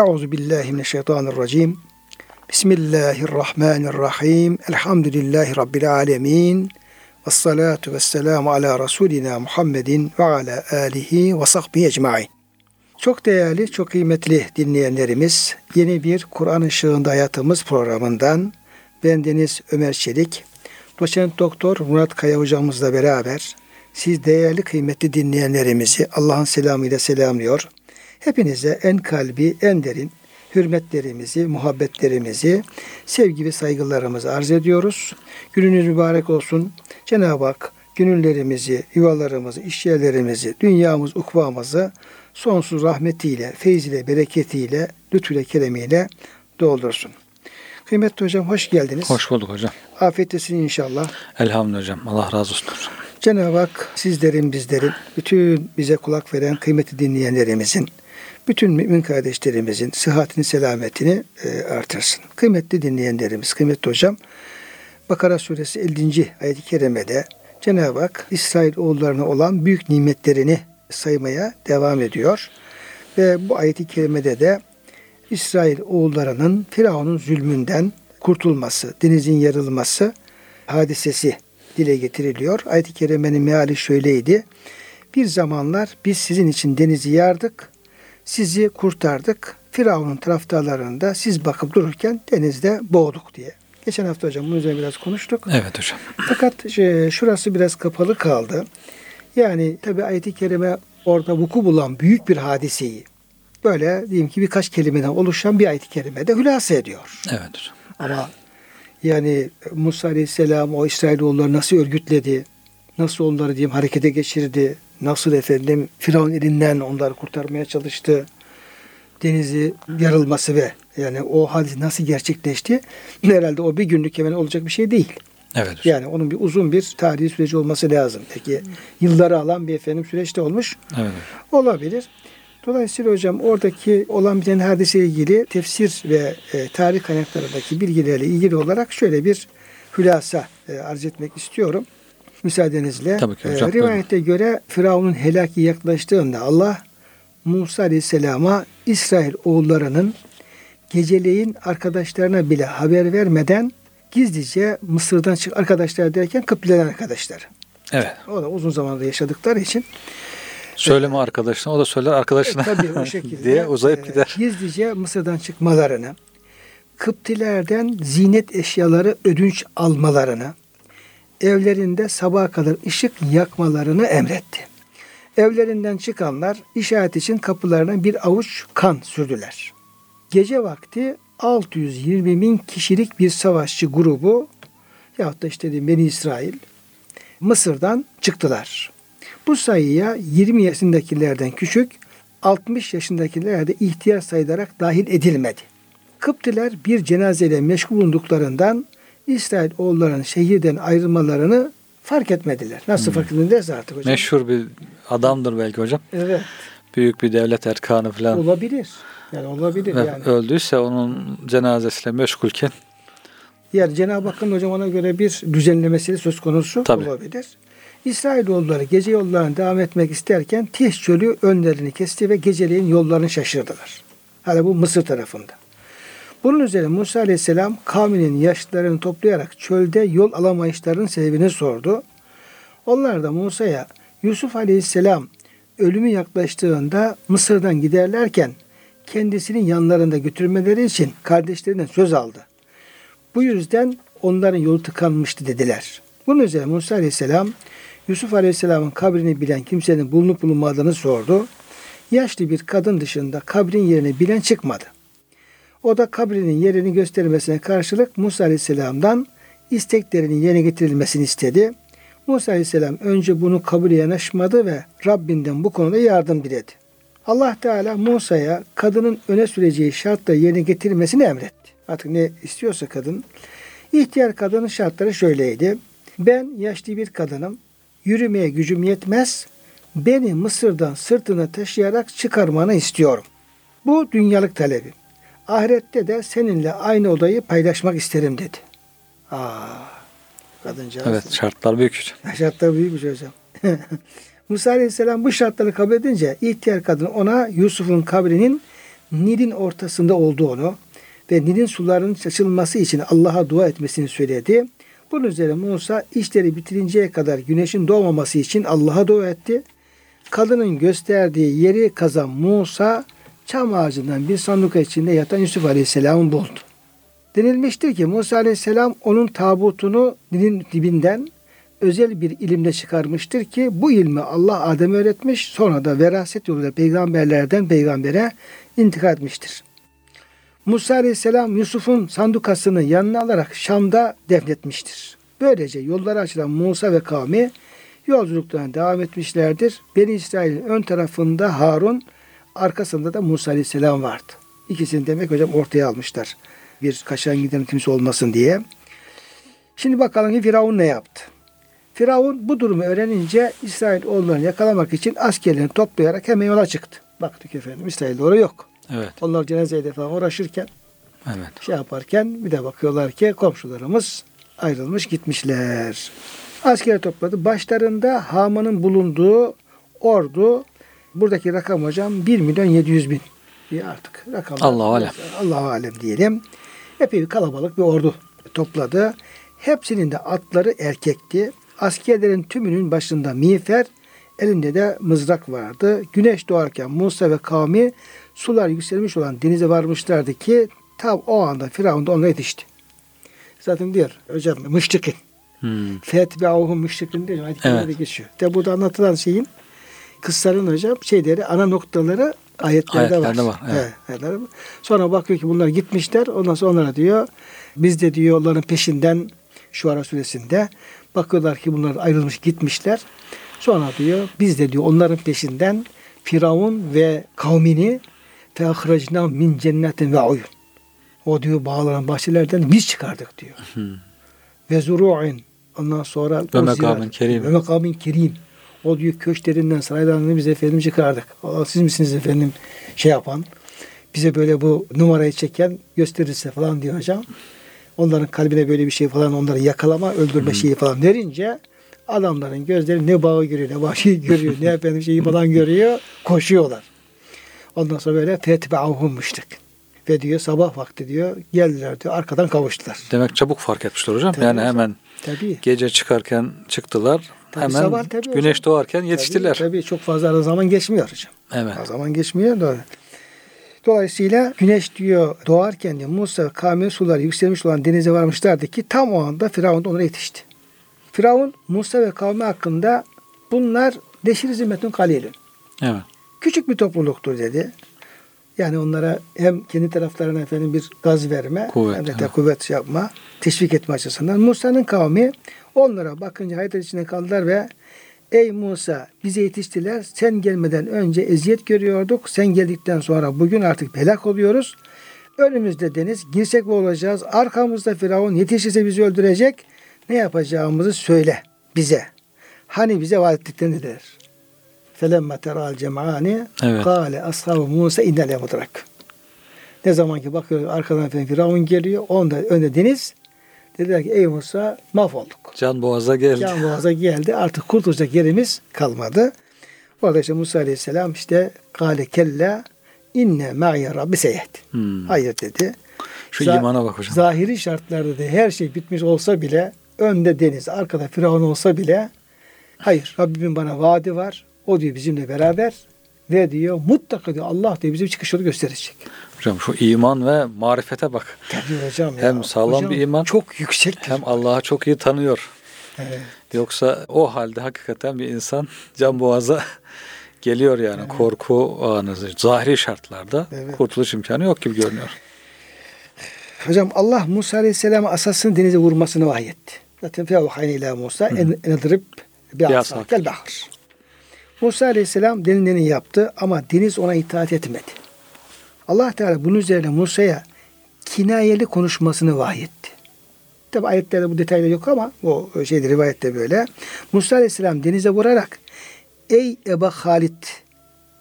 Euzu billahi mineşşeytanirracim. Bismillahirrahmanirrahim. Elhamdülillahi rabbil alamin. Ves salatu vesselamu ala rasulina Muhammedin ve ala alihi ve sahbihi ecmaîn. Çok değerli, çok kıymetli dinleyenlerimiz, yeni bir Kur'an ışığında hayatımız programından ben Deniz Ömer Çelik, doçent doktor Murat Kaya hocamızla beraber siz değerli kıymetli dinleyenlerimizi Allah'ın selamıyla selamlıyor. Hepinize en kalbi, en derin hürmetlerimizi, muhabbetlerimizi, sevgi ve saygılarımızı arz ediyoruz. Gününüz mübarek olsun. Cenab-ı Hak gönüllerimizi, yuvalarımızı, işyerlerimizi, dünyamız, ukvamızı sonsuz rahmetiyle, feyziyle, bereketiyle, lütfüyle, keremiyle doldursun. Kıymetli hocam hoş geldiniz. Hoş bulduk hocam. Afiyetlesin inşallah. Elhamdülillah hocam. Allah razı olsun hocam. Cenab-ı Hak sizlerin, bizlerin, bütün bize kulak veren kıymeti dinleyenlerimizin, bütün mümin kardeşlerimizin sıhhatini, selametini e, artırsın. Kıymetli dinleyenlerimiz, kıymetli hocam, Bakara suresi 50. ayet-i kerimede Cenab-ı Hak İsrail oğullarına olan büyük nimetlerini saymaya devam ediyor. Ve bu ayet-i kerimede de İsrail oğullarının Firavun'un zulmünden kurtulması, denizin yarılması hadisesi dile getiriliyor. Ayet-i kerimenin meali şöyleydi. Bir zamanlar biz sizin için denizi yardık, sizi kurtardık. Firavun'un taraftarlarında siz bakıp dururken denizde boğduk diye. Geçen hafta hocam bunun üzerine biraz konuştuk. Evet hocam. Fakat şey, şurası biraz kapalı kaldı. Yani tabi ayet-i kerime orada vuku bulan büyük bir hadiseyi böyle diyeyim ki birkaç kelimeden oluşan bir ayet-i kerimede hülasa ediyor. Evet hocam. Ama yani Musa Aleyhisselam o İsrailoğulları nasıl örgütledi? Nasıl onları diyeyim harekete geçirdi? Nasıl efendim Firavun elinden onları kurtarmaya çalıştı? Denizi yarılması ve yani o hadis nasıl gerçekleşti? Herhalde o bir günlük hemen olacak bir şey değil. Evet hocam. Yani onun bir uzun bir tarihi süreci olması lazım. Peki yılları alan bir efendim süreçte olmuş Evet. olabilir. Dolayısıyla hocam oradaki olan biten hadiseyle ilgili tefsir ve e, tarih kaynaklarındaki bilgilerle ilgili olarak şöyle bir hülasa e, arz etmek istiyorum. Müsaadenizle. Tabii ki hocam, E, rivayete göre Firavun'un helaki yaklaştığında Allah Musa Aleyhisselam'a İsrail oğullarının geceleyin arkadaşlarına bile haber vermeden gizlice Mısır'dan çık arkadaşlar derken Kıptilerin arkadaşlar. Evet. O da uzun zamanda yaşadıkları için Söyleme arkadaşına, o da söyler arkadaşına. E, tabii o şekilde diye uzayıp e, gider. Gizlice Mısır'dan çıkmalarını, Kıptilerden zinet eşyaları ödünç almalarını, evlerinde sabaha kadar ışık yakmalarını emretti. Evlerinden çıkanlar işaret için kapılarına bir avuç kan sürdüler. Gece vakti 620 bin kişilik bir savaşçı grubu yahut da işte diyeyim Beni İsrail Mısır'dan çıktılar. Bu sayıya 20 yaşındakilerden küçük, 60 yaşındakiler de ihtiyar sayılarak dahil edilmedi. Kıptiler bir cenazeyle meşgul bulunduklarından İsrail oğullarının şehirden ayrılmalarını fark etmediler. Nasıl fark edildilerse artık hocam. Meşhur bir adamdır belki hocam. Evet. Büyük bir devlet erkanı falan. Olabilir. Yani olabilir Ve yani. Öldüyse onun cenazesiyle meşgulken Yani Cenab-ı Hakk'ın hocam ona göre bir düzenlemesi söz konusu Tabii. olabilir. İsrailoğulları gece yollarına devam etmek isterken Tih çölü önlerini kesti ve geceleyin yollarını şaşırdılar. Hala bu Mısır tarafında. Bunun üzerine Musa Aleyhisselam kavminin yaşlılarını toplayarak çölde yol alamayışlarının sebebini sordu. Onlar da Musa'ya Yusuf Aleyhisselam ölümü yaklaştığında Mısır'dan giderlerken kendisinin yanlarında götürmeleri için kardeşlerinden söz aldı. Bu yüzden onların yolu tıkanmıştı dediler. Bunun üzerine Musa Aleyhisselam Yusuf Aleyhisselam'ın kabrini bilen kimsenin bulunup bulunmadığını sordu. Yaşlı bir kadın dışında kabrin yerini bilen çıkmadı. O da kabrinin yerini göstermesine karşılık Musa Aleyhisselam'dan isteklerinin yerine getirilmesini istedi. Musa Aleyhisselam önce bunu kabul yanaşmadı ve Rabbinden bu konuda yardım diledi. Allah Teala Musa'ya kadının öne süreceği şartla yerine getirmesini emretti. Artık ne istiyorsa kadın. İhtiyar kadının şartları şöyleydi. Ben yaşlı bir kadınım. Yürümeye gücüm yetmez. Beni Mısır'dan sırtına taşıyarak çıkarmanı istiyorum. Bu dünyalık talebim. Ahirette de seninle aynı odayı paylaşmak isterim dedi. Aa, kadıncağız. evet şartlar büyük hocam. Şartlar büyükmüş hocam. Musa Aleyhisselam bu şartları kabul edince ihtiyar kadın ona Yusuf'un kabrinin Nil'in ortasında olduğunu ve Nil'in sularının açılması için Allah'a dua etmesini söyledi. Bunun üzerine Musa işleri bitirinceye kadar güneşin doğmaması için Allah'a dua etti. Kadının gösterdiği yeri kazan Musa çam ağacından bir sanduka içinde yatan Yusuf Aleyhisselam'ı buldu. Denilmiştir ki Musa Aleyhisselam onun tabutunu Nil'in dibinden özel bir ilimle çıkarmıştır ki bu ilmi Allah Adem'e öğretmiş sonra da veraset yoluyla peygamberlerden peygambere intikal etmiştir. Musa Aleyhisselam Yusuf'un sandukasını yanına alarak Şam'da defnetmiştir. Böylece yolları açılan Musa ve kavmi yolculuklarına devam etmişlerdir. Beni İsrail'in ön tarafında Harun, arkasında da Musa Aleyhisselam vardı. İkisini demek hocam ortaya almışlar. Bir kaşan giden kimse olmasın diye. Şimdi bakalım ki Firavun ne yaptı? Firavun bu durumu öğrenince İsrail oğullarını yakalamak için askerlerini toplayarak hemen yola çıktı. Baktık efendim İsrail'de orada yok. Evet. Onlar cenazeyle falan uğraşırken Evet. şey yaparken bir de bakıyorlar ki komşularımız ayrılmış gitmişler. Askeri topladı. Başlarında Haman'ın bulunduğu ordu buradaki rakam hocam 1 milyon 700 bin diye artık rakam. Allahu alem. Allahu alem diyelim. Epey bir kalabalık bir ordu topladı. Hepsinin de atları erkekti. Askerlerin tümünün başında miğfer, elinde de mızrak vardı. Güneş doğarken Musa ve kavmi sular yükselmiş olan denize varmışlardı ki tam o anda Firavun da onlara yetişti. Zaten diyor hocam müşrikin. Hmm. Fetbe'uhum müşrikin diyor. Ayet-i Evet. geçiyor. De burada anlatılan şeyin kıssaların hocam şeyleri ana noktaları ayetlerde, Ayetlerde var. var, evet. Sonra bakıyor ki bunlar gitmişler. Ondan sonra onlara diyor biz de diyor onların peşinden şu ara suresinde bakıyorlar ki bunlar ayrılmış gitmişler. Sonra diyor biz de diyor onların peşinden Firavun ve kavmini fe ahracna min cennetin ve uyun. O diyor bağlanan bahçelerden biz çıkardık diyor. Ve zuru'in. Ondan sonra Ve mekamin kerim. Ve mekamin kerim. O diyor köşklerinden saraylarını biz efendim çıkardık. Allah siz misiniz efendim şey yapan bize böyle bu numarayı çeken gösterirse falan diyor hocam. Onların kalbine böyle bir şey falan onları yakalama, öldürme şeyi falan verince adamların gözleri ne bağı görüyor, ne vahşi görüyor, ne efendim şeyi falan görüyor, koşuyorlar. Ondan sonra böyle fetbe'ahummıştık. Ve diyor sabah vakti diyor geldiler diyor arkadan kavuştular. Demek çabuk fark etmişler hocam. Tabii yani hocam. hemen Tabii. gece çıkarken çıktılar. Tabii hemen sabah tabii güneş hocam. doğarken yetiştiler. Tabii, tabii çok fazla ara zaman geçmiyor hocam. Evet. O zaman geçmiyor da. Dolayısıyla güneş diyor doğarken diyor Musa kavmi sular yükselmiş olan denize varmışlardı ki tam o anda Firavun da onlara yetişti. Firavun Musa ve kavmi hakkında bunlar deşir zimmetun kalilün. Evet. Küçük bir topluluktur dedi. Yani onlara hem kendi taraflarına efendim bir gaz verme, Kuvvet, hem de evet. kuvvet yapma, teşvik etme açısından. Musa'nın kavmi onlara bakınca hayret içinde kaldılar ve Ey Musa bize yetiştiler. Sen gelmeden önce eziyet görüyorduk. Sen geldikten sonra bugün artık helak oluyoruz. Önümüzde deniz. Girsek mi olacağız? Arkamızda Firavun yetişirse bizi öldürecek. Ne yapacağımızı söyle bize. Hani bize vaat ettiklerini der. Felemme teral cem'ani Evet. kâle ashabu Musa inne lemudrak. Ne zaman ki bakıyoruz arkadan efendim Firavun geliyor. Onda önde deniz. Dediler ki ey Musa mahvolduk. Can boğaza geldi. Can boğaza geldi. Artık kurtulacak yerimiz kalmadı. Orada işte Musa Aleyhisselam işte kâle kella inne ma'iye rabbi seyyed. Hmm. Hayır dedi. Şu Za- imana bak hocam. Zahiri şartlarda da her şey bitmiş olsa bile önde deniz, arkada Firavun olsa bile hayır Rabbimin bana vaadi var. O diyor bizimle beraber ve diyor mutlaka diyor Allah diyor bize bir çıkış yolu gösterecek. Hocam şu iman ve marifete bak. Tabii hocam ya. Hem sağlam Hocam, bir iman, Çok yüksek. Hem Allah'ı çok iyi tanıyor. Evet. Yoksa o halde hakikaten bir insan can boğaza geliyor yani korku anı, zahiri şartlarda Evet. kurtuluş imkanı yok gibi görünüyor. Hocam Allah Musa Aleyhisselam'a asasını denize vurmasını vahyetti. Zaten fevhayne ila Musa en edrib bi asakel bahar. Musa Aleyhisselam denileni yaptı ama deniz ona itaat etmedi. Allah Teala bunun üzerine Musa'ya kinayeli konuşmasını vahyetti. Tabi ayetlerde bu detaylar yok ama o şeyde rivayette böyle. Musa Aleyhisselam denize vurarak Ey Eba Halit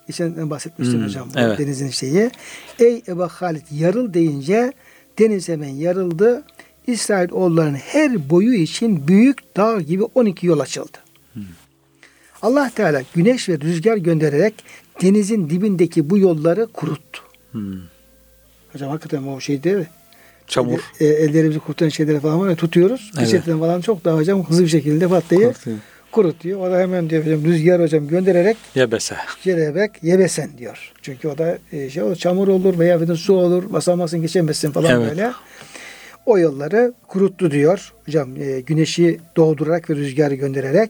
Geçen bahsetmiştim Hmm, hocam. evet. Denizin şeyi. Ey Eba Halit yarıl deyince deniz hemen yarıldı. İsrail oğullarının her boyu için büyük dağ gibi 12 yol açıldı. Allah Teala güneş ve rüzgar göndererek denizin dibindeki bu yolları kuruttu. Hmm. Hocam hakikaten o şey değil mi? Çamur. E, ellerimizi kurtaran şeyleri falan var ya tutuyoruz. Evet. Peçeteden falan çok daha hocam hızlı bir şekilde patlayıp kurutuyor. O da hemen diyor hocam rüzgar hocam göndererek Yebese. Celebek yebesen diyor. Çünkü o da e, şey olur, çamur olur veya bir su olur. Basamazsın geçemezsin falan Evet. böyle. O yolları kuruttu diyor. Hocam e, güneşi doğdurarak ve rüzgarı göndererek.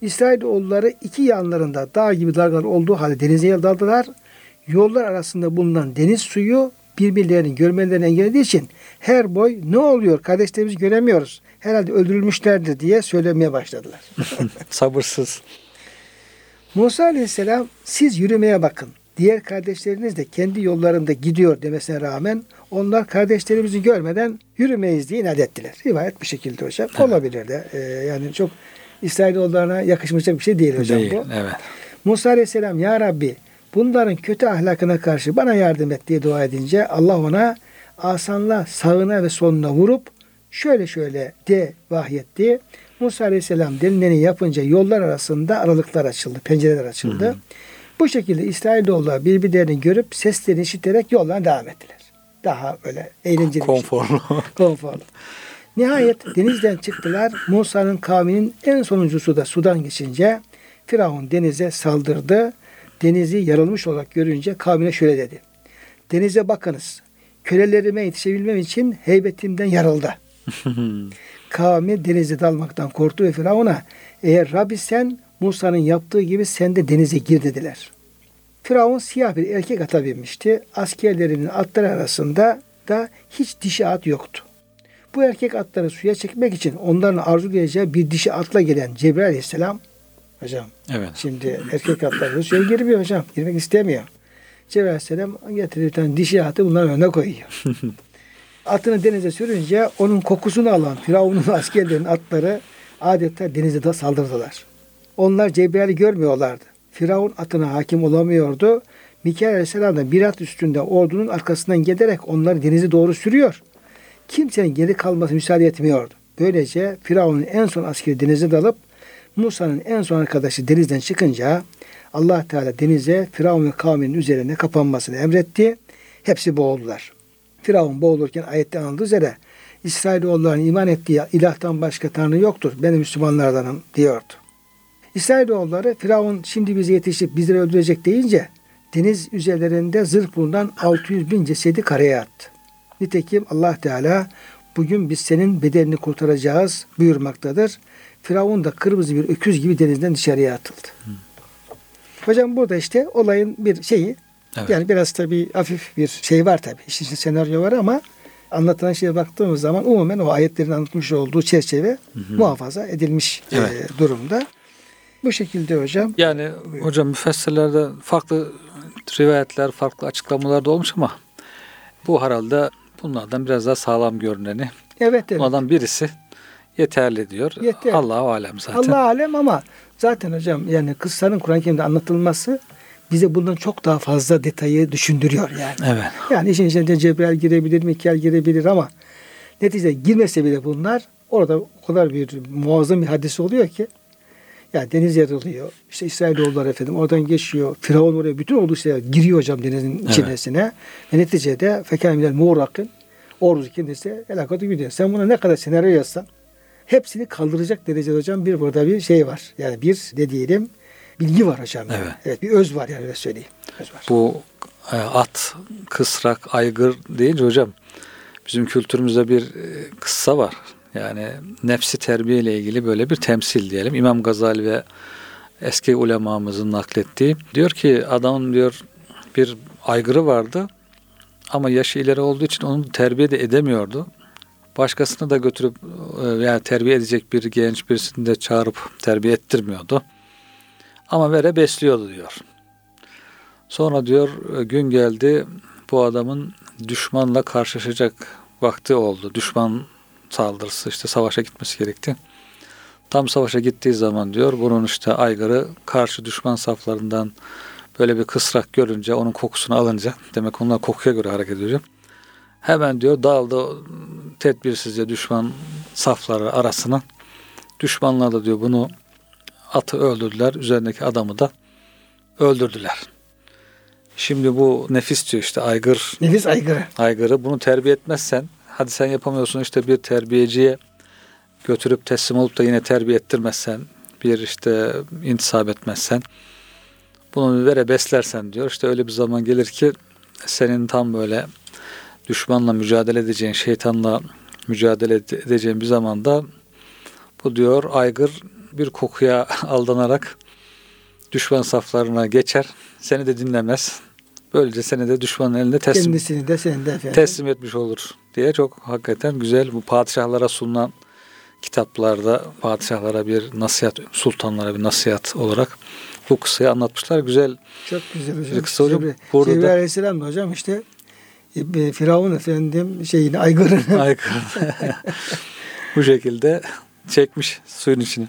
İsrailoğulları iki yanlarında dağ gibi dalgalar olduğu halde denize daldılar. Yollar arasında bulunan deniz suyu birbirlerini görmelerini engellediği için her boy ne oluyor kardeşlerimizi göremiyoruz. Herhalde öldürülmüşlerdir diye söylemeye başladılar. Sabırsız. Musa aleyhisselam siz yürümeye bakın. Diğer kardeşleriniz de kendi yollarında gidiyor demesine rağmen onlar kardeşlerimizi görmeden yürümeyiz diye inat ettiler. Rivayet bu şekilde hocam. Olabilir de. Ee, yani çok İsrailoğullarına yakışmayacak bir şey değil hocam Değil. bu. Evet. Musa aleyhisselam ya Rabbi bunların kötü ahlakına karşı bana yardım et diye dua edince Allah ona asanla sağına ve soluna vurup şöyle şöyle de vahyetti. Musa aleyhisselam denileni yapınca yollar arasında aralıklar açıldı, pencereler açıldı. Bu şekilde İsrailoğulları birbirlerini görüp seslerini işiterek yollarına devam ettiler. Daha öyle eğlenceli bir şey. Konforlu. Nihayet denizden çıktılar. Musa'nın kavminin en sonuncusu da sudan geçince Firavun denize saldırdı. Denizi yarılmış olarak görünce kavmine şöyle dedi. Denize bakınız. Kölelerime yetişebilmem için heybetimden yarıldı. Kavmi denize dalmaktan korktu ve Firavun'a eğer Rabbi sen Musa'nın yaptığı gibi sen de denize gir dediler. Firavun siyah bir erkek ata binmişti. Askerlerinin atları arasında da hiç dişi at yoktu. Bu erkek atları suya çekmek için onların arzulayacağı bir dişi atla gelen Cebrail aleyhisselam hocam evet. şimdi erkek atlar suya girmiyor hocam. Girmek istemiyor. Cebrail aleyhisselam bir tane dişi atı bunların önüne koyuyor. Atını denize sürünce onun kokusunu alan Firavun'un askerlerinin atları adeta denize de saldırdılar. Onlar Cebrail'i görmüyorlardı. Firavun atına hakim olamıyordu. Mikail Aleyhisselam da bir at üstünde ordunun arkasından gelerek onları denize doğru sürüyor. Kimsenin geri kalması müsaade etmiyordu. Böylece Firavun'un en son askeri denize dalıp Musa'nın en son arkadaşı denizden çıkınca Allah Teala denize Firavun ve kavminin üzerine kapanmasını emretti. Hepsi boğuldular. Firavun boğulurken ayette anıldığı üzere İsrailoğulların iman ettiği ilahtan başka tanrı yoktur. Ben Müslümanlardanım diyordu. İsrailoğulları Firavun şimdi bize yetişip bizleri öldürecek deyince deniz üzerlerinde zırh bulunan 600 bin cesedi karaya attı. Nitekim Allah Teala bugün biz senin bedelini kurtaracağız buyurmaktadır. Firavun da kırmızı bir öküz gibi denizden dışarıya atıldı. Hocam burada işte olayın bir şeyi Evet. yani biraz tabii hafif bir şey var tabii. İşin içinde senaryo var ama anlatılan şeye baktığımız zaman umumen o ayetlerin anlatmış olduğu çerçeve muhafaza edilmiş e, Evet. durumda. Bu şekilde hocam. Yani hocam müfessirlerde farklı rivayetler, farklı açıklamalar da olmuş ama bu herhalde bunlardan biraz daha sağlam görüneni. Evet evet. Bunlardan birisi yeterli diyor. Yeter. Allahu alem zaten. Allah alem ama zaten hocam yani kıssanın Kur'an-ı Kerim'de anlatılması bize bundan çok daha fazla detayı düşündürüyor yani. Evet. Yani işin içine Cebrail girebilir, Mikail girebilir ama neticede girmese bile bunlar orada o kadar bir muazzam bir hadise oluyor ki yani deniz yarılıyor. İşte İsrailoğulları efendim oradan geçiyor. Firavun oraya bütün olduğu şeyler giriyor hocam denizin Evet. içerisine. Ve neticede fekâmilel muğrakın ordu kendisi helakatı gidiyor. Sen buna ne kadar senaryo yazsan hepsini kaldıracak derecede hocam bir burada bir şey var. Yani bir ne diyelim bilgi var hocam. yani. Evet. evet bir öz var yani öyle söyleyeyim. Öz var. Bu e, at, kısrak, aygır deyince hocam bizim kültürümüzde bir e, kıssa var. Yani nefsi terbiye ile ilgili böyle bir temsil diyelim. İmam Gazali ve eski ulemamızın naklettiği. Diyor ki adamın diyor bir aygırı vardı ama yaşı ileri olduğu için onu terbiye de edemiyordu. Başkasını da götürüp e, yani terbiye edecek bir genç birisini de çağırıp terbiye ettirmiyordu. Ama vere besliyordu diyor. Sonra diyor e, gün geldi bu adamın düşmanla karşılaşacak vakti oldu. Düşman saldırısı işte savaşa gitmesi gerekti. Tam savaşa gittiği zaman diyor bunun işte aygırı karşı düşman saflarından böyle bir kısrak görünce onun kokusunu alınca demek onlar kokuya göre hareket ediyor. Hemen diyor daldı tedbirsizce düşman safları arasına. Düşmanlar da diyor bunu atı öldürdüler. Üzerindeki adamı da öldürdüler. Şimdi bu nefis diyor işte aygır Nefis aygırı. aygırı. Bunu terbiye etmezsen hadi sen yapamıyorsun işte bir terbiyeciye götürüp teslim olup da yine terbiye ettirmezsen bir işte intisap etmezsen bunu vere beslersen diyor. işte öyle bir zaman gelir ki senin tam böyle düşmanla mücadele edeceğin, şeytanla mücadele ede- edeceğin bir zamanda bu diyor aygır bir kokuya aldanarak düşman saflarına geçer. Seni de dinlemez. Böylece seni de düşmanın eline teslim Kendisini de seni de efendim. teslim etmiş olur diye çok hakikaten güzel bu padişahlara sunulan kitaplarda padişahlara bir nasihat, sultanlara bir nasihat olarak bu kıssayı anlatmışlar. Güzel Çok güzel hocam. Bir kısa hocam, Cebrail- burada Cebrail da- Aleyhisselam da hocam işte e, Firavun efendim şeyini aygırını aykırı. bu şekilde çekmiş suyun içine.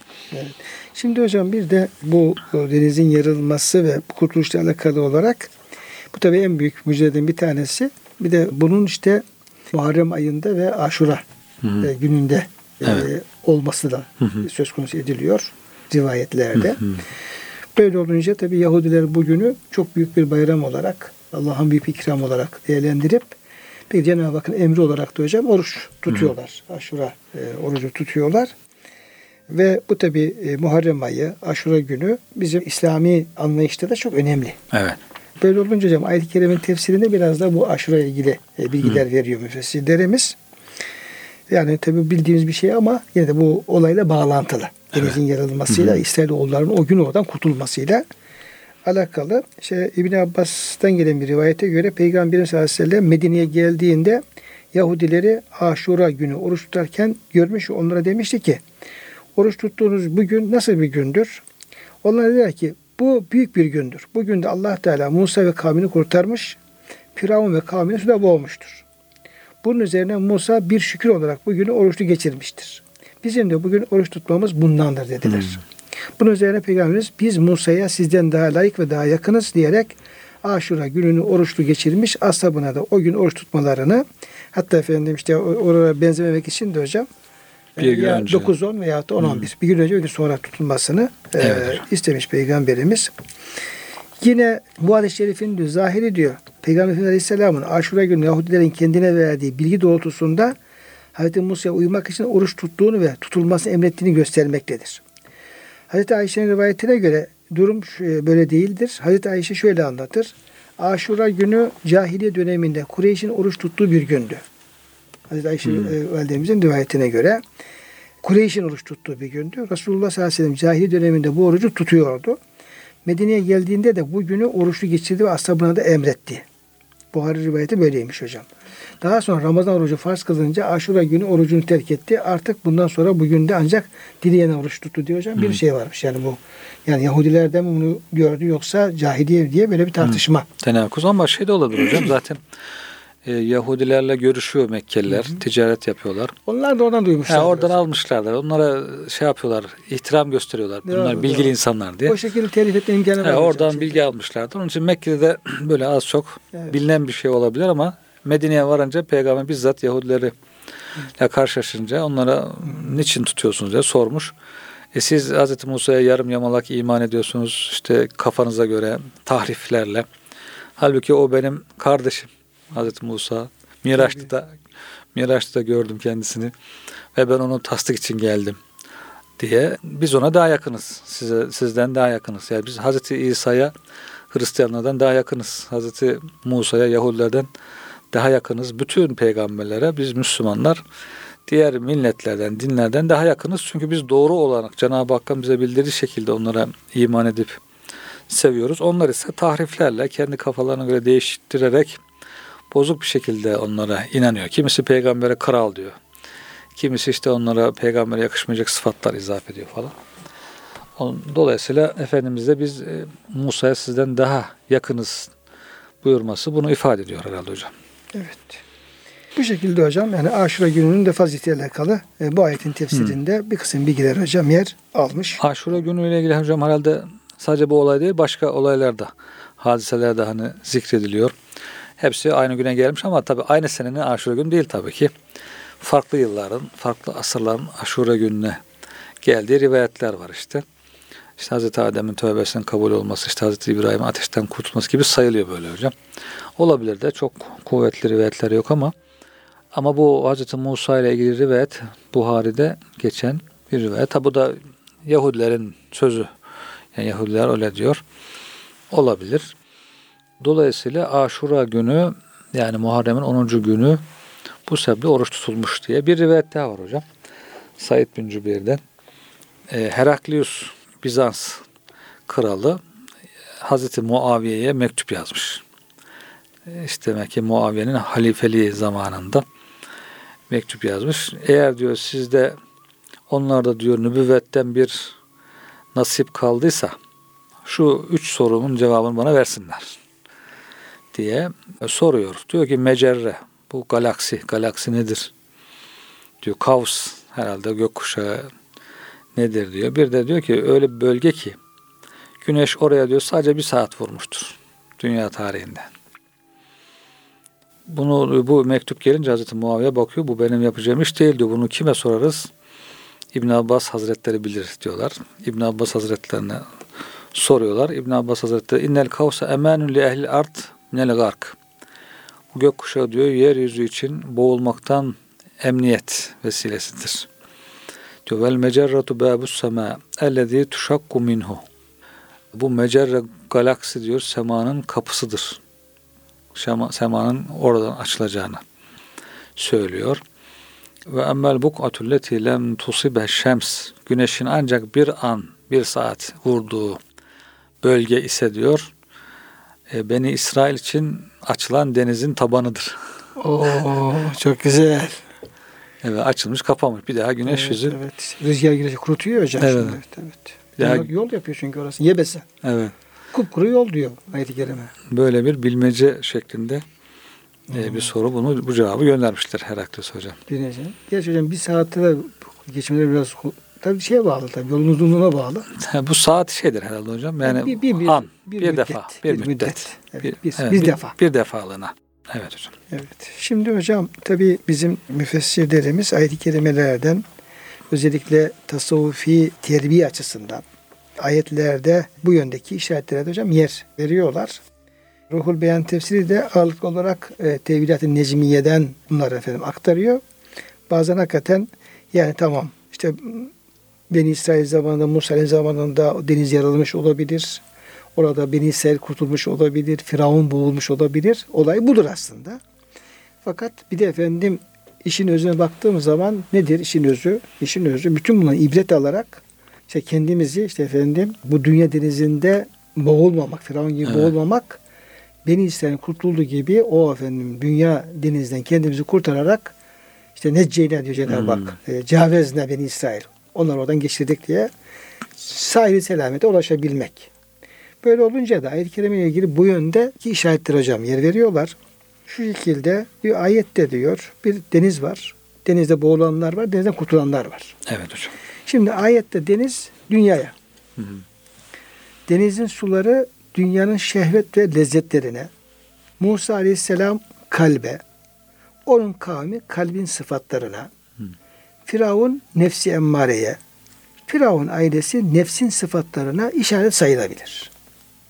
Şimdi hocam bir de bu denizin yarılması ve kurtuluşla alakalı olarak bu tabii en büyük mucizelerden bir tanesi. Bir de bunun işte Muharrem ayında ve Aşura Hı hı. e, gününde e, Evet. olması da Hı hı. söz konusu ediliyor rivayetlerde. Hı hı. Böyle olunca tabii Yahudiler bugünü çok büyük bir bayram olarak, Allah'ın büyük ikram olarak değerlendirip bir Cenab-ı Hakk'ın emri olarak da hocam oruç tutuyorlar. Aşura e, orucu tutuyorlar. Ve bu tabii e, Muharrem ayı, Aşura günü bizim İslami anlayışta da çok önemli. Evet. Böyle olunca hocam ayet-i kerimenin tefsirinde biraz da bu aşura ile ilgili e, bilgiler veriyor müfessirlerimiz. Yani tabi bildiğimiz bir şey ama yine de bu olayla bağlantılı. Denizin yarılmasıyla, İsrailoğullarının o gün oradan kurtulmasıyla alakalı. İşte İbn Abbas'tan gelen bir rivayete göre Peygamberimiz sallallahu aleyhi ve sellem Medine'ye geldiğinde Yahudileri Aşura günü oruç tutarken görmüş onlara demişti ki oruç tuttuğunuz bugün nasıl bir gündür? Onlar dediler ki bu büyük bir gündür. Bugün de Allah Teala Musa ve kavmini kurtarmış. Firavun ve kavmini suda boğmuştur. Bunun üzerine Musa bir şükür olarak bugünü oruçlu geçirmiştir. Bizim de bugün oruç tutmamız bundandır dediler. Bunun üzerine Peygamberimiz biz Musa'ya sizden daha layık ve daha yakınız diyerek Aşura gününü oruçlu geçirmiş. Ashabına da o gün oruç tutmalarını hatta efendim işte oraya benzememek için de hocam Bir gün önce. 9-10 veya da 10-11 bir gün önce bir gün sonra tutulmasını e, Evet hocam. istemiş Peygamberimiz. Yine bu hadis-i şerifin diyor, zahiri diyor. Peygamber Efendimiz Aleyhisselam'ın Aşura günü Yahudilerin kendine verdiği bilgi doğrultusunda Hz. Musa'ya uymak için oruç tuttuğunu ve tutulmasını emrettiğini göstermektedir. Hz. Ayşe'nin rivayetine göre durum şu- böyle değildir. Hz. Ayşe şöyle anlatır. Aşura günü cahiliye döneminde Kureyş'in oruç tuttuğu bir gündü. Hz. Ayşe e, validemizin rivayetine göre Kureyş'in oruç tuttuğu bir gündü. Resulullah sallallahu aleyhi ve sellem cahiliye döneminde bu orucu tutuyordu. Medine'ye geldiğinde de bu günü oruçlu geçirdi ve ashabına da emretti. Buhari rivayeti böyleymiş hocam. Daha sonra Ramazan orucu farz kılınca Aşura günü orucunu terk etti. Artık bundan sonra bugün de ancak dileyen oruç tuttu diyor hocam. Bir şey varmış yani bu. Yani Yahudiler de mi bunu gördü yoksa cahiliye diye böyle bir tartışma. Tenakuz ama şey de olabilir hocam zaten e, Yahudilerle görüşüyor Mekkeliler, ticaret yapıyorlar. Onlar da oradan duymuşlar. Ha, oradan almışlardır. Onlara şey yapıyorlar, ihtiram gösteriyorlar. Bunlar Doğru, bilgili doğru. insanlar diye. O şekilde telif etme imkanı var. Oradan bilgi almışlardı. Onun için Mekke'de de böyle az çok Evet. bilinen bir şey olabilir ama Medine'ye varınca peygamber bizzat Yahudileri ile karşılaşınca onlara niçin tutuyorsunuz diye sormuş. E siz Hz. Musa'ya yarım yamalak iman ediyorsunuz işte kafanıza göre tahriflerle. Halbuki o benim kardeşim Hz. Musa. Miraç'ta da, Miraç'ta da gördüm kendisini ve ben onu tasdik için geldim diye biz ona daha yakınız. Size sizden daha yakınız. Yani biz Hazreti İsa'ya Hristiyanlardan daha yakınız. Hazreti Musa'ya Yahudilerden daha yakınız. Bütün peygamberlere biz Müslümanlar diğer milletlerden, dinlerden daha yakınız. Çünkü biz doğru olarak Cenab-ı Hakk'ın bize bildirdiği şekilde onlara iman edip seviyoruz. Onlar ise tahriflerle kendi kafalarına göre değiştirerek bozuk bir şekilde onlara inanıyor. Kimisi peygambere kral diyor. Kimisi işte onlara peygambere yakışmayacak sıfatlar izafe ediyor falan. Dolayısıyla Efendimiz de biz e, Musa'ya sizden daha yakınız buyurması bunu ifade ediyor herhalde hocam. Evet. Bu şekilde hocam yani Aşura gününün de faziletiyle alakalı e, bu ayetin tefsirinde bir kısım bilgiler hocam yer almış. Aşura günüyle ilgili hocam herhalde sadece bu olay değil başka olaylar da hadiseler de hani zikrediliyor. Hepsi aynı güne gelmiş ama tabi aynı senenin Aşura günü değil tabii ki. Farklı yılların, farklı asırların Aşura gününe geldiği rivayetler var işte. işte Hazreti Adem'in tövbesinin kabul olması, işte Hazreti İbrahim'in ateşten kurtulması gibi sayılıyor böyle hocam. Olabilir de çok kuvvetli rivayetler yok ama ama bu Hazreti Musa ile ilgili rivayet Buhari'de geçen bir rivayet. Ha bu da Yahudilerin sözü. Yani Yahudiler öyle diyor. Olabilir. Dolayısıyla Aşura günü yani Muharrem'in 10. günü bu sebeple oruç tutulmuş diye bir rivayet daha var hocam. Said bin Cübeyr'den. E, Heraklius Bizans kralı Hazreti Muaviye'ye mektup yazmış. E, işte demek ki Muaviye'nin halifeliği zamanında mektup yazmış. Eğer diyor sizde onlarda diyor nübüvvetten bir nasip kaldıysa şu üç sorumun cevabını bana versinler diye soruyor. Diyor ki mecerre bu galaksi, galaksi nedir? Diyor Kavs herhalde gökkuşağı nedir diyor. Bir de diyor ki öyle bir bölge ki güneş oraya diyor sadece bir saat vurmuştur dünya tarihinde. Bunu bu mektup gelince Hazreti Muaviye bakıyor bu benim yapacağım iş değil diyor. Bunu kime sorarız? İbn Abbas Hazretleri bilir diyorlar. İbn Abbas Hazretlerine soruyorlar. İbn Abbas Hazretleri innel kavsa emanun li ehli art minel gark. Bu gökkuşağı diyor yeryüzü için boğulmaktan emniyet vesilesidir. Diyor vel mecerratu babus sema ellezî tuşakku minhu. Bu mecerre galaksi diyor semanın kapısıdır. Şema, semanın oradan açılacağını söylüyor. Ve emmel buk'atul leti lem tusibe şems. Güneşin ancak bir an, bir saat vurduğu bölge ise diyor, e, Beni İsrail için açılan denizin tabanıdır. Oo çok güzel. Evet açılmış kapanmış. Bir daha güneş evet, yüzü. Evet. Rüzgar güneşi kurutuyor hocam Evet. şimdi. Evet. Ya- Yol, yol yapıyor çünkü orası. Yebese. Evet. Kupkuru yol diyor ayet-i kerime. Böyle bir bilmece şeklinde e, bir soru bunu bu cevabı göndermişler Herakles hocam. Dinleyeceğim. Gerçi hocam bir saatte de geçmeleri biraz tabii şeye bağlı tabii yolun uzunluğuna bağlı. bu saat şeydir herhalde hocam. Yani bir, bir, bir, an, bir bir, müddet, defa, bir, müddet. Evet, Bir, bir, evet, bir bir- defa. Bir defalığına. Evet hocam. Evet. Şimdi hocam tabii bizim müfessirlerimiz ayet-i kerimelerden özellikle tasavvufi terbiye açısından ayetlerde bu yöndeki işaretlere de hocam yer veriyorlar. Ruhul Beyan tefsiri de ağırlıklı olarak e, Tevhidat-ı Necmiye'den bunları efendim aktarıyor. Bazen hakikaten yani tamam işte Beni İsrail zamanında, Musa'nın zamanında deniz yarılmış olabilir. Orada Beni İsrail kurtulmuş olabilir. Firavun boğulmuş olabilir. Olay budur aslında. Fakat bir de efendim işin özüne baktığımız zaman nedir işin özü? İşin özü bütün bunları ibret alarak işte kendimizi işte efendim bu dünya denizinde boğulmamak, Firavun gibi Evet. boğulmamak Beni İsrail'in kurtulduğu gibi o efendim dünya denizden kendimizi kurtararak işte necceyne diyor Cenab-ı Hmm. Hak. E, Cavezne Beni İsrail. Onları oradan geçirdik diye sahili selamete ulaşabilmek. Böyle olunca da ayet-i kerime ile ilgili bu yöndeki işaretler hocam yer veriyorlar. Şu şekilde bir ayette diyor bir deniz var. Denizde boğulanlar var, denizden kurtulanlar var. Evet hocam. Şimdi ayette deniz dünyaya. Hı hı. Denizin suları dünyanın şehvet ve lezzetlerine. Musa aleyhisselam kalbe. Onun kavmi kalbin sıfatlarına. Firavun nefsi emmareye. Firavun ailesi nefsin sıfatlarına işaret sayılabilir.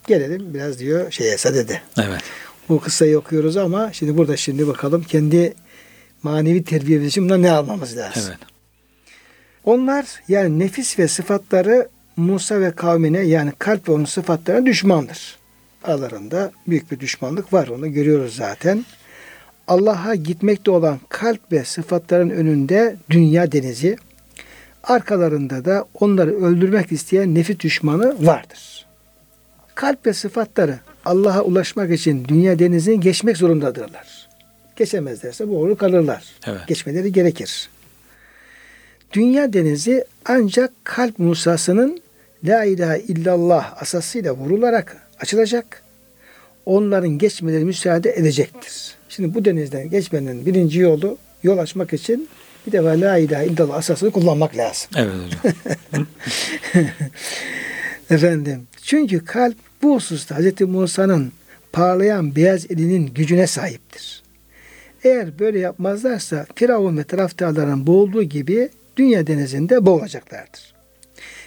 Gelelim biraz diyor şeye sadede. Evet. Bu kıssayı okuyoruz ama şimdi burada şimdi bakalım kendi manevi terbiyemiz için bundan ne almamız lazım. Evet. Onlar yani nefis ve sıfatları Musa ve kavmine yani kalp ve onun sıfatlarına düşmandır. Aralarında büyük bir düşmanlık var onu görüyoruz zaten. Allah'a gitmekte olan kalp ve sıfatların önünde dünya denizi, arkalarında da onları öldürmek isteyen nefis düşmanı vardır. Kalp ve sıfatları Allah'a ulaşmak için dünya denizini geçmek zorundadırlar. Geçemezlerse boğulur kalırlar. Evet. Geçmeleri gerekir. Dünya denizi ancak kalp Musa'sının La ilahe illallah asasıyla vurularak açılacak. Onların geçmeleri müsaade edecektir. Şimdi bu denizden geçmenin birinci yolu yol açmak için bir defa La ilahe illallah asasını kullanmak lazım. Evet hocam. Efendim çünkü kalp bu hususta Hz. Musa'nın parlayan beyaz elinin gücüne sahiptir. Eğer böyle yapmazlarsa Firavun ve taraftarların boğulduğu gibi dünya denizinde boğulacaklardır.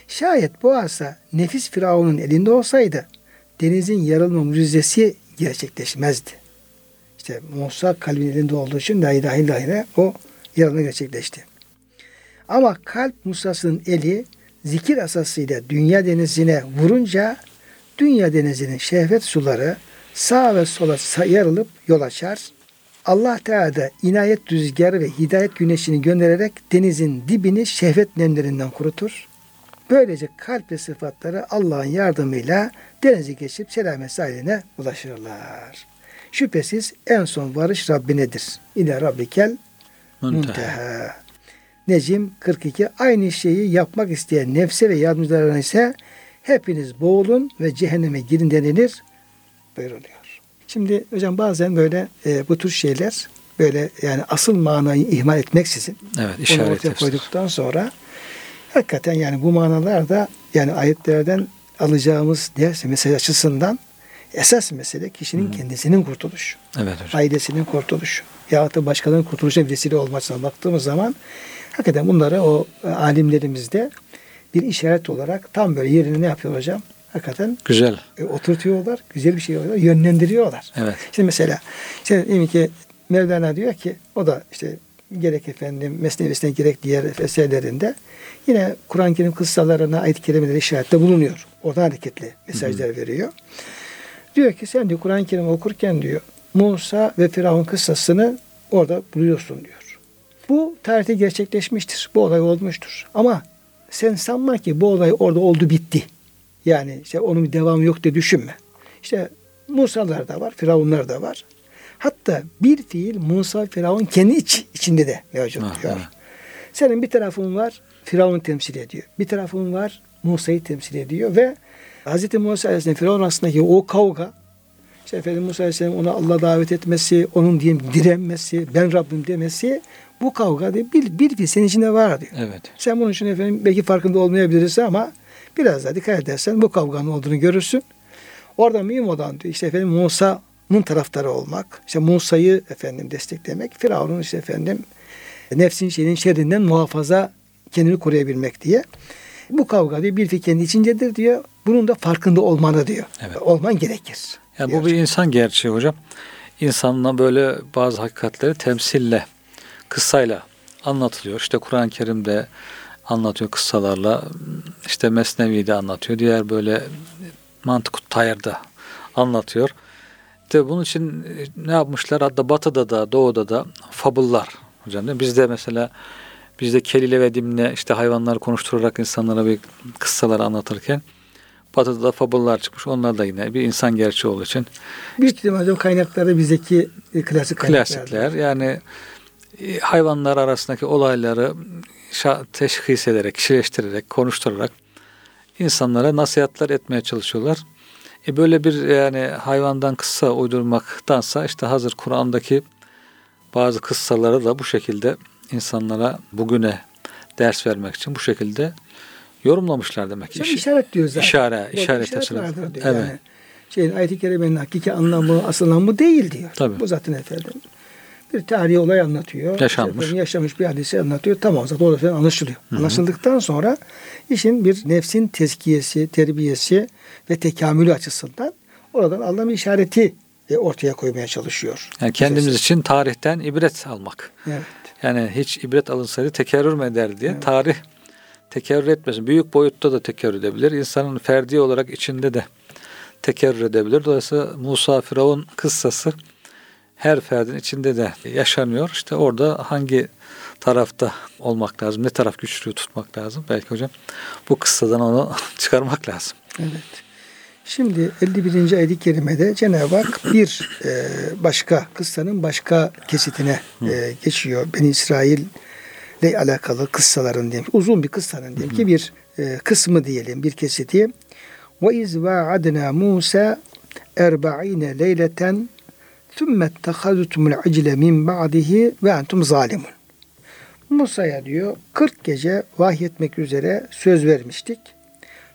Şayet bu arsa nefis Firavun'un elinde olsaydı denizin yarılma mucizesi gerçekleşmezdi. İşte Musa kalbin elinde olduğu için la ilahe illallah o yarılma gerçekleşti. Ama kalp Musa'sının eli zikir asasıyla dünya denizine vurunca dünya denizinin şehvet suları sağa ve sola yarılıp yol açar. Allah Teala da inayet rüzgarı ve hidayet güneşini göndererek denizin dibini şehvet nemlerinden kurutur. Böylece kalp ve sıfatları Allah'ın yardımıyla denizi geçip selamet sahiline ulaşırlar. Şüphesiz en son varış Rabbinedir. İle Rabbikel Munteha. Necim 42 aynı şeyi yapmak isteyen nefse ve yardımcılarına ise hepiniz boğulun ve cehenneme girin denilir buyuruluyor. Şimdi hocam bazen böyle e, bu tür şeyler böyle yani asıl manayı ihmal etmeksizin evet, onu işaret ortaya koyduktan sonra hakikaten yani bu manalar da yani ayetlerden alacağımız ders mesaj açısından esas mesele kişinin hmm. kendisinin kurtuluşu. Evet hocam. Ailesinin kurtuluşu. Yahut da başkalarının kurtuluşuna vesile olmasına baktığımız zaman hakikaten bunları o e, alimlerimizde bir işaret olarak tam böyle yerine ne yapıyor hocam? Hakikaten güzel. E, oturtuyorlar. Güzel bir şey oluyor. Yönlendiriyorlar. Evet. Şimdi mesela işte diyelim ki Mevlana diyor ki o da işte gerek efendim mesnevisine gerek diğer eserlerinde yine Kur'an-ı Kerim kıssalarına ait kelimeler işarette bulunuyor. Oradan hareketli mesajlar hı hı. veriyor. Diyor ki sen diyor Kur'an-ı Kerim okurken diyor Musa ve Firavun kıssasını orada buluyorsun diyor. Bu tarihte gerçekleşmiştir. Bu olay olmuştur. Ama sen sanma ki bu olay orada oldu bitti. Yani işte onun bir devamı yok diye düşünme. İşte Musa'lar da var, Firavunlar da var. Hatta bir fiil Musa Firavun kendi iç, içinde de mevcut diyor. Senin bir tarafın var Firavun'u temsil ediyor. Bir tarafın var Musa'yı temsil ediyor ve Hz. Musa Aleyhisselam Firavun arasındaki o kavga işte Efendimiz Musa Aleyhisselam ona Allah davet etmesi, onun diyeyim direnmesi, ben Rabbim demesi bu kavga değil, bir, bir fiil senin içinde var diyor. Evet. Sen bunun için efendim belki farkında olmayabiliriz ama biraz daha dikkat edersen bu kavganın olduğunu görürsün. Orada mühim olan diyor işte efendim Musa'nın taraftarı olmak, işte Musa'yı efendim desteklemek, Firavun'un işte efendim nefsin şeyinin şerrinden muhafaza kendini koruyabilmek diye. Bu kavga diyor bir fikrin içindedir diyor. Bunun da farkında olmanı diyor. Evet. Olman gerekir. Yani bu bir insan gerçeği hocam. İnsanla böyle bazı hakikatleri temsille, kıssayla anlatılıyor. İşte Kur'an-ı Kerim'de anlatıyor kıssalarla. İşte Mesnevi'de anlatıyor. Diğer böyle mantık tayarda anlatıyor. İşte bunun için ne yapmışlar? Hatta batıda da doğuda da fabıllar hocam? Bizde mesela bizde kelile ve dimle işte hayvanları konuşturarak insanlara bir kıssalar anlatırken Batı'da da fabıllar çıkmış. Onlar da yine bir insan gerçeği olduğu için. Büyük ihtimalle hocam kaynakları bizdeki klasik kaynaklar. Klasikler. Yani e, hayvanlar arasındaki olayları teşhis ederek, kişileştirerek, konuşturarak insanlara nasihatler etmeye çalışıyorlar. E böyle bir yani hayvandan kıssa uydurmaktansa işte hazır Kur'an'daki bazı kıssaları da bu şekilde insanlara bugüne ders vermek için bu şekilde yorumlamışlar demek ki. İş, işaret diyor zaten. İşare, işaret, işaret vardır diyor. Evet. Yani şeyin ayet-i kerimenin hakiki anlamı, asıl anlamı değil diyor. Tabii. Bu zaten efendim. Bir tarihi olay anlatıyor. Yaşanmış. Efendim, yaşamış bir hadisi anlatıyor. Tamam zaten orada falan anlaşılıyor. Hı-hı. Anlaşıldıktan sonra işin bir nefsin tezkiyesi, terbiyesi ve tekamülü açısından oradan Allah'ın işareti e, ortaya koymaya çalışıyor. Yani kendimiz için tarihten ibret almak. Evet. Yani hiç ibret alınsaydı tekerrür mü eder diye evet. tarih tekerrür etmesin. Büyük boyutta da tekerrür edebilir. İnsanın ferdi olarak içinde de tekerrür edebilir. Dolayısıyla Musa Firavun kıssası her ferdin içinde de yaşanıyor. İşte orada hangi tarafta olmak lazım, ne taraf güçlü tutmak lazım belki hocam. Bu kıssadan onu çıkarmak lazım. Evet. Şimdi 51. ayet-i kerimede Cenab-ı Hak bir e, başka kıssanın başka kesitine e, geçiyor. Beni İsrail ile alakalı kıssaların diyelim. Uzun bir kıssanın diyelim ki bir e, kısmı diyelim bir kesiti. Ve iz va'adna Musa 40 leyleten ثُمَّ اتَّخَذُتُمُ الْعِجْلَ مِنْ بَعْدِهِ وَاَنْتُمْ zalimun. Musa'ya diyor 40 gece vahyetmek üzere söz vermiştik.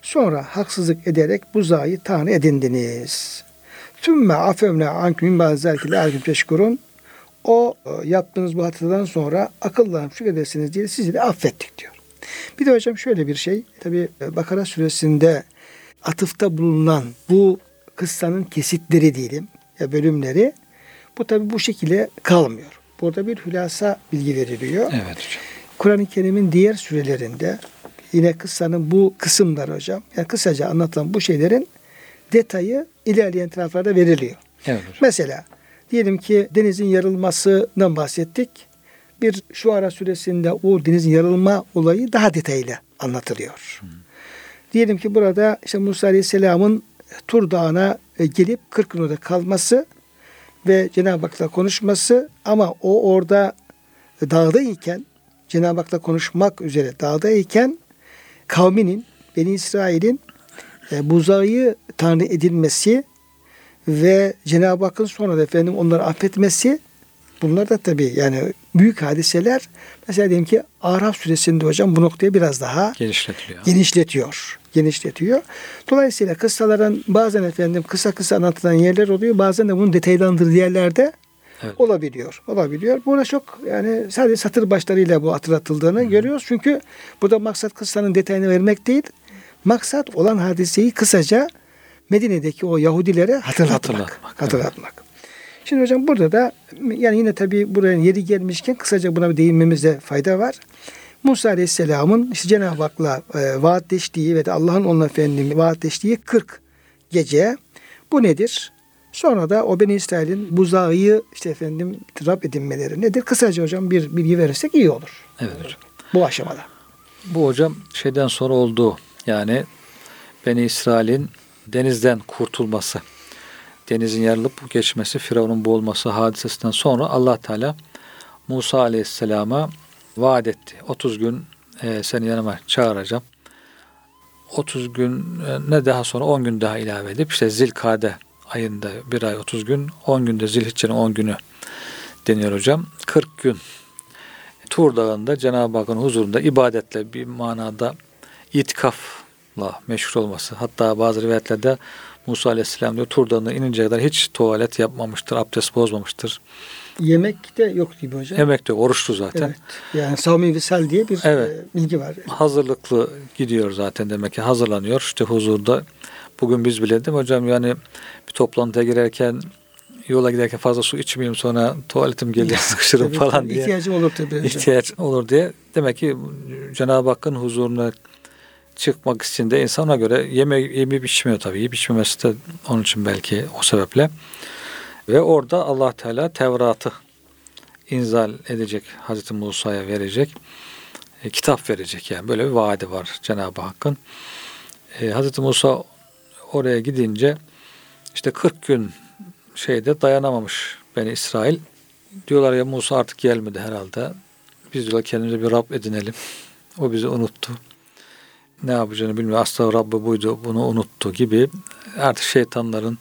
Sonra haksızlık ederek buzayı tanrı edindiniz. Tümme afemne anküm bazerki lerkim teşkurun. O e, yaptığınız bu hatadan sonra akıllanıp şükredersiniz diye sizi de affettik diyor. Bir de hocam şöyle bir şey. Tabi Bakara suresinde atıfta bulunan bu kıssanın kesitleri diyelim ya bölümleri bu tabi bu şekilde kalmıyor. Burada bir hülasa bilgi veriliyor. Evet hocam. Kur'an-ı Kerim'in diğer sürelerinde yine kıssanın bu kısımları hocam yani kısaca anlatılan bu şeylerin detayı ilerleyen taraflarda veriliyor. Evet hocam. Mesela diyelim ki denizin yarılmasından bahsettik. Bir şu ara süresinde o denizin yarılma olayı daha detaylı anlatılıyor. Diyelim ki burada işte Musa Aleyhisselam'ın Tur Dağı'na e, gelip 40 gün orada kalması ve Cenab-ı Hak'la konuşması ama o orada dağdayken Cenab-ı Hak'la konuşmak üzere dağdayken kavminin Beni İsrail'in e, buzağı tanrı edilmesi ve Cenab-ı Hakk'ın sonra da efendim onları affetmesi bunlar da tabii yani büyük hadiseler. Mesela diyelim ki Araf suresinde hocam bu noktayı biraz daha Genişletiliyor. genişletiyor. Genişletiyor. Dolayısıyla kıssaların bazen efendim kısa kısa anlatılan yerler oluyor. Bazen de bunun detaylandırdığı yerlerde Evet. olabiliyor. Olabiliyor. Burada çok yani sadece satır başlarıyla bu hatırlatıldığını görüyoruz. Çünkü burada maksat kıssanın detayını vermek değil. Maksat olan hadiseyi kısaca Medine'deki o Yahudilere hatırlatmak. Hatırlatmak, Hatırlatmak. Şimdi hocam burada da yani yine tabii buraya yeri gelmişken kısaca buna bir değinmemizde fayda var. Musa Aleyhisselam'ın işte Cenab-ı Hak'la e, vaatleştiği ve de Allah'ın onunla efendim vaatleştiği 40 gece bu nedir? Sonra da o Beni İsrail'in buzağı işte efendim Rab edinmeleri nedir? Kısaca hocam bir bilgi verirsek iyi olur. Evet hocam. Bu aşamada. Bu hocam şeyden sonra oldu. Yani Beni İsrail'in denizden kurtulması, denizin yarılıp geçmesi, Firavun'un boğulması hadisesinden sonra Allah Teala Musa Aleyhisselam'a vaat etti. 30 gün e, seni yanıma çağıracağım. 30 gün ne daha sonra 10 gün daha ilave edip işte Zilkade ayında bir ay 30 gün 10 günde Zilhicce'nin 10 günü deniyor hocam. 40 gün Tur Dağı'nda Cenab-ı Hakk'ın huzurunda ibadetle bir manada itikafla meşhur olması. Hatta bazı rivayetlerde Musa Aleyhisselam diyor Tur Dağı'na ininceye kadar hiç tuvalet yapmamıştır, abdest bozmamıştır. Yemek de yok gibi hocam. Yemek de oruçlu zaten. Evet. Yani Savmi Visal diye bir Evet. e, bilgi var. Hazırlıklı gidiyor zaten demek ki hazırlanıyor. İşte huzurda bugün biz bile değil mi hocam yani bir toplantıya girerken yola giderken fazla su içmeyeyim sonra tuvaletim gelir sıkışırım Tabii, falan diye. İhtiyacım olur tabii ihtiyaç olur diye. Demek ki Cenab-ı Hakk'ın huzuruna çıkmak için de insana göre yeme, yemeyip içmiyor tabii. Yiyip içmemesi de onun için belki o sebeple. Ve orada Allah Teala Tevrat'ı inzal edecek, Hazreti Musa'ya verecek. E, kitap verecek yani. Böyle bir vaadi var Cenab-ı Hakk'ın. E, Hazreti Musa oraya gidince işte 40 gün şeyde dayanamamış Beni İsrail. Diyorlar ya Musa artık gelmedi herhalde. Biz diyorlar kendimize bir Rab edinelim. O bizi unuttu. Ne yapacağını bilmiyor. Asla Rabbi buydu bunu unuttu gibi. Artık şeytanların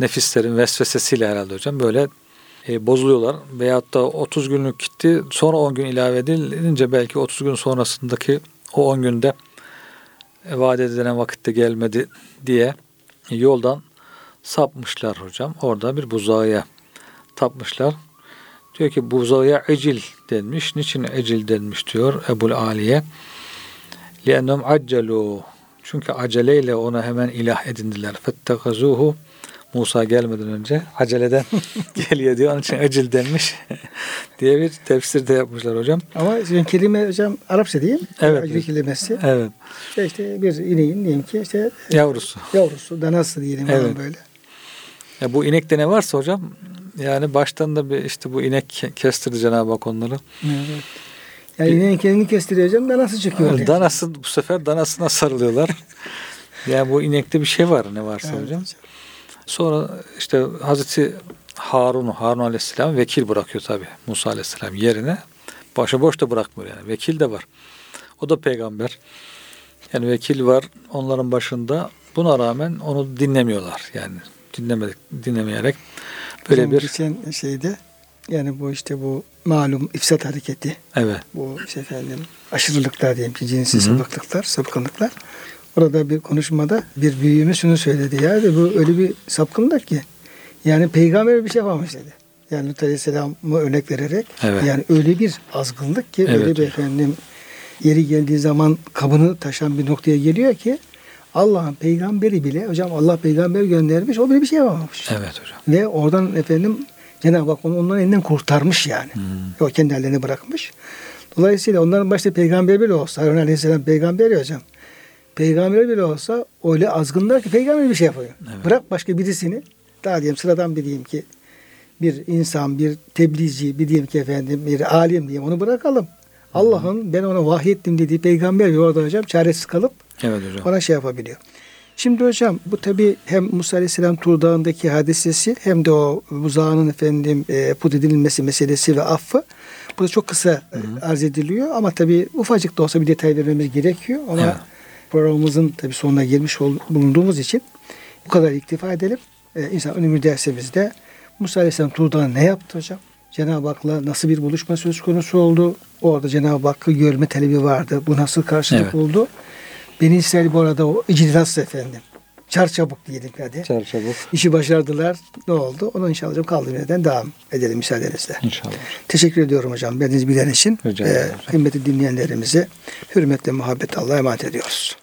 nefislerin vesvesesiyle herhalde hocam böyle e, bozuluyorlar. Veyahut da 30 günlük gitti sonra 10 gün ilave edilince belki 30 gün sonrasındaki o 10 günde vaat edilen vakitte gelmedi diye yoldan sapmışlar hocam. Orada bir buzağıya tapmışlar. Diyor ki buzağıya ecil denmiş. Niçin ecil denmiş diyor Ebul Aliye. لِأَنَّهُمْ عَجَّلُوا Çünkü aceleyle ona hemen ilah edindiler. فَاتَّخَزُوهُ Musa gelmeden önce aceleden geliyor diyor. Onun için ecil denmiş diye bir tefsir de yapmışlar hocam. Ama şimdi kelime hocam Arapça değil mi? Evet. Acil kelimesi. Evet. İşte, işte bir ineğin diyelim ki işte Yavrusu. yavrusu, danası diyelim Evet. böyle. Ya bu inekte ne varsa hocam yani baştan da bir işte bu inek ke- kestirdi Cenab-ı Hak onları. Evet. Yani ineğin kendini kestiriyor hocam, danası çıkıyor. ortaya. Danası bu sefer danasına sarılıyorlar. yani bu inekte bir şey var ne varsa Evet hocam. Sonra işte Hazreti Harun'u, Harun Aleyhisselam vekil bırakıyor tabi Musa Aleyhisselam yerine. Başıboş da bırakmıyor yani. Vekil de var. O da peygamber. Yani vekil var onların başında. Buna rağmen onu dinlemiyorlar. Yani dinlemedik, dinlemeyerek böyle Hocam bir Geçen şeyde yani bu işte bu malum ifsat hareketi, evet bu işte efendim aşırılıklar diyelim ki cinsi sapıklıklar, sapkınlıklar. Orada bir konuşmada bir büyüğümüz şunu söyledi ya dedi, bu öyle bir sapkınlık ki yani peygamber bir şey yapmamış dedi. Yani Lut Aleyhisselam'ı örnek vererek Evet. yani öyle bir azgınlık ki Evet öyle bir efendim yeri geldiği zaman kabını taşan bir noktaya geliyor ki Allah'ın peygamberi bile hocam Allah peygamber göndermiş o bile bir şey yapamamış. Evet hocam. Ve oradan efendim Cenab-ı Hak onu onların elinden kurtarmış yani. O kendi ellerine bırakmış. Dolayısıyla onların başta peygamber bile olsa Harun Aleyhisselam peygamber ya hocam. Peygamber bile olsa öyle azgınlar ki peygamber bir şey yapıyor. Evet. Bırak başka birisini daha diyelim sıradan bir diyeyim ki bir insan, bir tebliğci, bir diyeyim ki efendim bir alim diyeyim onu bırakalım. Allah'ın ben ona vahyettim dediği peygamber orada hocam çaresiz kalıp Evet hocam. ona şey yapabiliyor. Şimdi hocam bu tabi hem Musa Aleyhisselam Tur Dağı'ndaki hadisesi hem de o buzağının efendim e, put edilmesi meselesi ve affı. Bu da çok kısa e, arz ediliyor ama tabi ufacık da olsa bir detay vermemiz gerekiyor. Ama Evet. Programımızın tabi sonuna gelmiş ol- bulunduğumuz için bu kadar iktifa edelim. E, insan önümüz dersimizde Musa Aleyhisselam Tur Dağı'nda ne yaptı hocam? Cenab-ı Hak'la nasıl bir buluşma söz konusu oldu? Orada Cenab-ı Hakk'ı görme talebi vardı. Bu nasıl karşılık Evet. oldu? Beni İsrail bu arada o icras efendim. Çar çabuk diyelim hadi. Çarçabuk. İşi başardılar. Ne oldu? Onu inşallah hocam kaldığım yerden devam edelim müsaadenizle. İnşallah. Teşekkür ediyorum hocam. Verdiğiniz bilgiler için. Rica Ee, ederim. kıymetli dinleyenlerimize hürmetle muhabbetle Allah'a emanet ediyoruz.